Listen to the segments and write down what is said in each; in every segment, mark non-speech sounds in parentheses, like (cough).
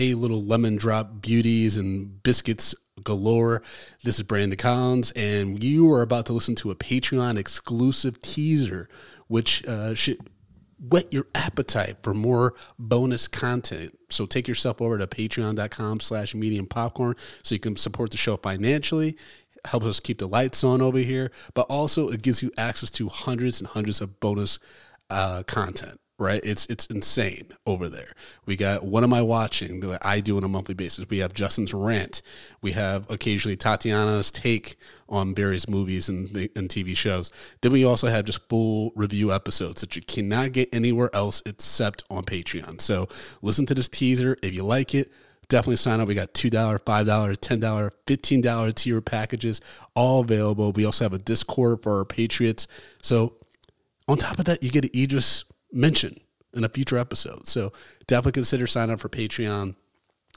Hey, little lemon drop beauties and biscuits galore. This is Brandon Collins, and you are about to listen to a Patreon exclusive teaser, which uh, should whet your appetite for more bonus content. So take yourself over to patreon.com slash medium popcorn so you can support the show financially helps us keep the lights on over here, but also it gives you access to hundreds and hundreds of bonus uh, content. Right, it's it's insane over there. We got what am I watching that I do on a monthly basis. We have Justin's rant. We have occasionally Tatiana's take on various movies and, and TV shows. Then we also have just full review episodes that you cannot get anywhere else except on Patreon. So listen to this teaser if you like it definitely sign up. We got $2, $5, $10, $15 tier packages all available. We also have a Discord for our Patriots. So on top of that, you get Idris mention in a future episode. So definitely consider signing up for Patreon.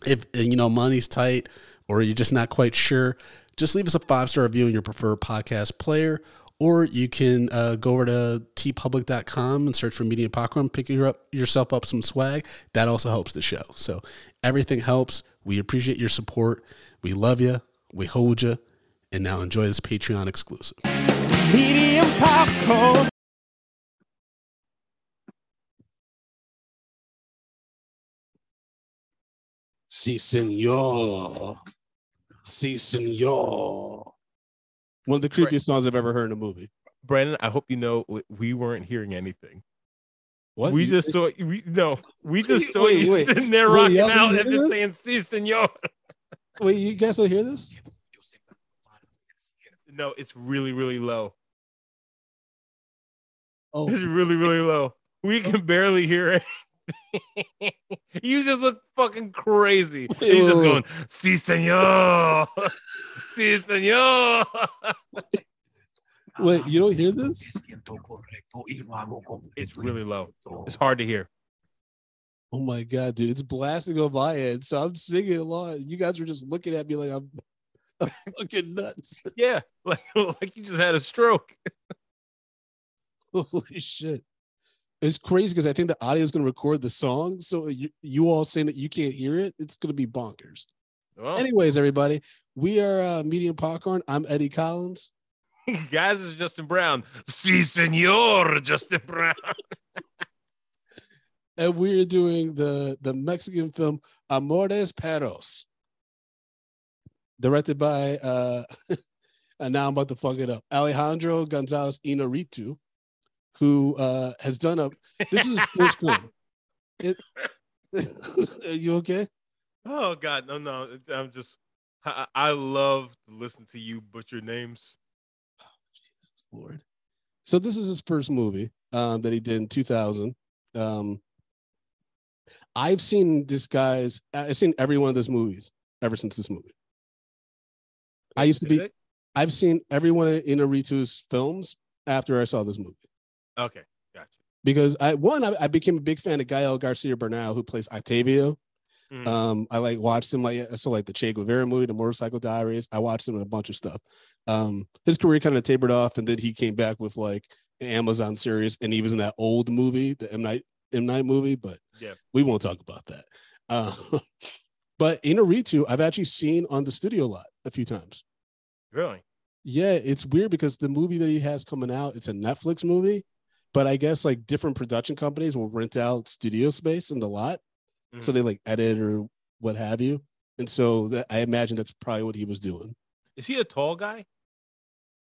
If you know money's tight or you're just not quite sure, just leave us a five star review in your preferred podcast player, or you can uh, go over to teepublic.com and search for Media Popcorn, pick your up, yourself up some swag. That also helps the show. So everything helps. We appreciate your support. We love you. We hold you. And now enjoy this Patreon exclusive. Medium popcorn. Si, senor. Si, senor. One of the creepiest songs I've ever heard in a movie. Brandon, I hope you know we weren't hearing anything. What? We just saw we no, we just saw wait, you wait. sitting there rocking out and just saying "Si, senor." Wait, you guys will hear this? No, it's really, really low. Oh, it's really, really low. We can barely hear it. (laughs) (laughs) you just look fucking crazy. (laughs) He's just going, "Si, senor." Si, (laughs) senor. Wait, you don't hear this? It's really low. It's hard to hear. Oh my god, dude! It's blasting on my end, so I'm singing along. You guys were just looking at me like I'm, I'm fucking nuts. Yeah, like like you just had a stroke. Holy shit! It's crazy because I think the audio is going to record the song, so you, you all saying that you can't hear it, it's going to be bonkers. Well, Anyways, everybody, we are uh, Medium Popcorn. I'm Eddie Collins. (laughs) Guys, is Justin Brown. Si, senor, Justin Brown. (laughs) and we're doing the the Mexican film Amores Perros, directed by uh, (laughs) and now I'm about to fuck it up. Alejandro Gonzalez Inarritu, who uh, has done a this is his first (laughs) film. It, are (laughs) you okay? Oh God, no, no. I'm just I, I love to listen to you butcher names. Oh, Jesus Lord. So this is his first movie um, that he did in 2000. Um, I've seen this guy's. I've seen every one of his movies ever since this movie. I used to be. I've seen every one of Inarritu's films after I saw this movie. Okay, gotcha. Because I one I, I became a big fan of Gael Garcia Bernal, who plays Octavio. Mm. Um, I like watched him like I saw like the Che Guevara movie, the Motorcycle Diaries. I watched him in a bunch of stuff. Um, his career kind of tapered off, and then he came back with like an Amazon series, and he was in that old movie, the M Night M Night movie. But yeah, we won't talk about that. Uh, (laughs) but Inarritu, I've actually seen on the studio lot a few times. Really? Yeah, it's weird because the movie that he has coming out, it's a Netflix movie, but I guess like different production companies will rent out studio space in the lot Mm-hmm. So they like edit or what have you. And so that, I imagine that's probably what he was doing. Is he a tall guy?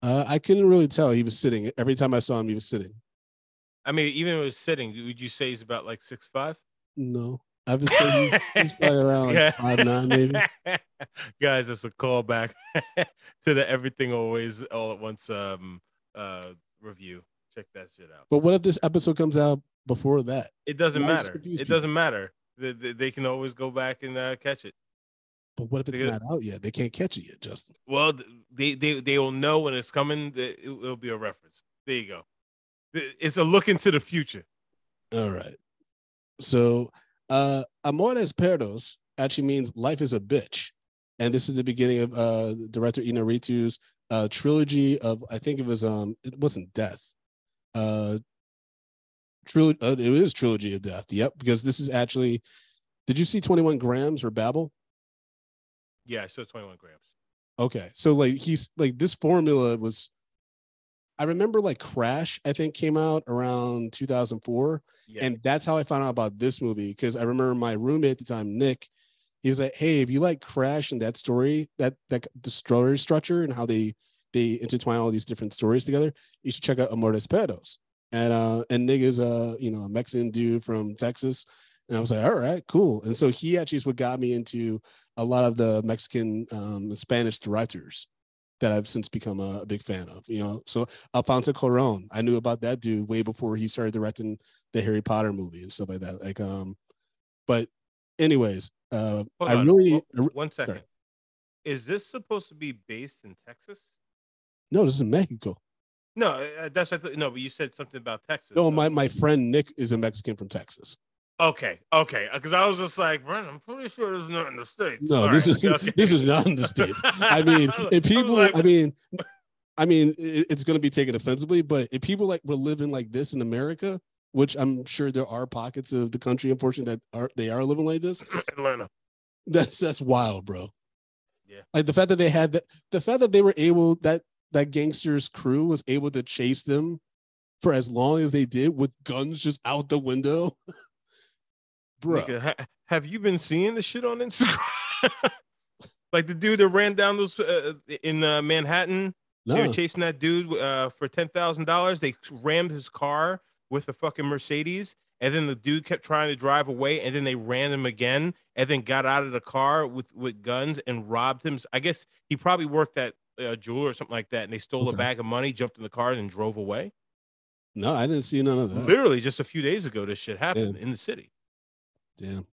Uh, I couldn't really tell. He was sitting. Every time I saw him, he was sitting. I mean, even when he was sitting, would you say he's about like six five? No, I would say he's probably (laughs) around like five nine, maybe. (laughs) Guys, it's a callback (laughs) to the everything always all at once um uh review. Check that shit out. But what if this episode comes out before that? It doesn't matter. It people. doesn't matter they, they can always go back and uh, catch it. But what if it's not out yet? They can't catch it yet, Justin. Well, they they they will know when it's coming. That it, will be a reference. There you go. It's a look into the future. All right. So, uh, Amores Perros actually means life is a bitch, and this is the beginning of uh, director Inarritu's uh, trilogy of I think it was um it wasn't death, uh, trilogy. Uh, it is trilogy of death. Yep, because this is actually Did you see 21 grams or Babel? Yeah, I saw 21 grams. Okay. So like he's like this formula was I remember like Crash, I think came out around 2004. Yeah. And that's how I found out about this movie because I remember my roommate at the time, Nick, he was like, Hey, if you like Crash and that story, that that the story structure and how they they intertwine all these different stories together, you should check out Amores Perros. And uh and is a you know a Mexican dude from Texas. And I was like, all right, cool. And so he actually is what got me into a lot of the Mexican um, Spanish directors that I've since become a, a, big fan of. You know, so Alfonso Cuarón, I knew about that dude way before he started directing the Harry Potter movie and stuff like that. Like, um, but anyways, uh, Hold I on. really One- one second. sorry. Is this supposed to be based in Texas? No, this is Mexico. No, uh, that's what I thought. No, but you said something about Texas. No, so- my my friend Nick is a Mexican from Texas. Okay, okay. Because I was just like, Brent, I'm pretty sure this is not in the states. No, All this right, is okay. (laughs) this is not in the states. I mean, (laughs) if people, like, I mean, I mean, it's going to be taken offensively, but if people like were living like this in America, which I'm sure there are pockets of the country, unfortunately, that are they are living like this. (clears throat) Atlanta. That's that's wild, bro. Yeah. Like the fact that they had that, the fact that they were able that that gangsters crew was able to chase them for as long as they did with guns just out the window. (laughs) Bro, ha- have you been seeing the shit on Instagram? (laughs) like the dude that ran down those uh, in uh, Manhattan. They no. were chasing that dude uh, for ten thousand dollars. They rammed his car with a fucking Mercedes, and then the dude kept trying to drive away, and then they ran him again, and then got out of the car with with guns and robbed him. I guess he probably worked at a jeweler or something like that, and they stole a bag of money, jumped in the car, and drove away. no, I didn't see none of that. Literally, just a few days ago, this shit happened Yeah. in the city. Damn.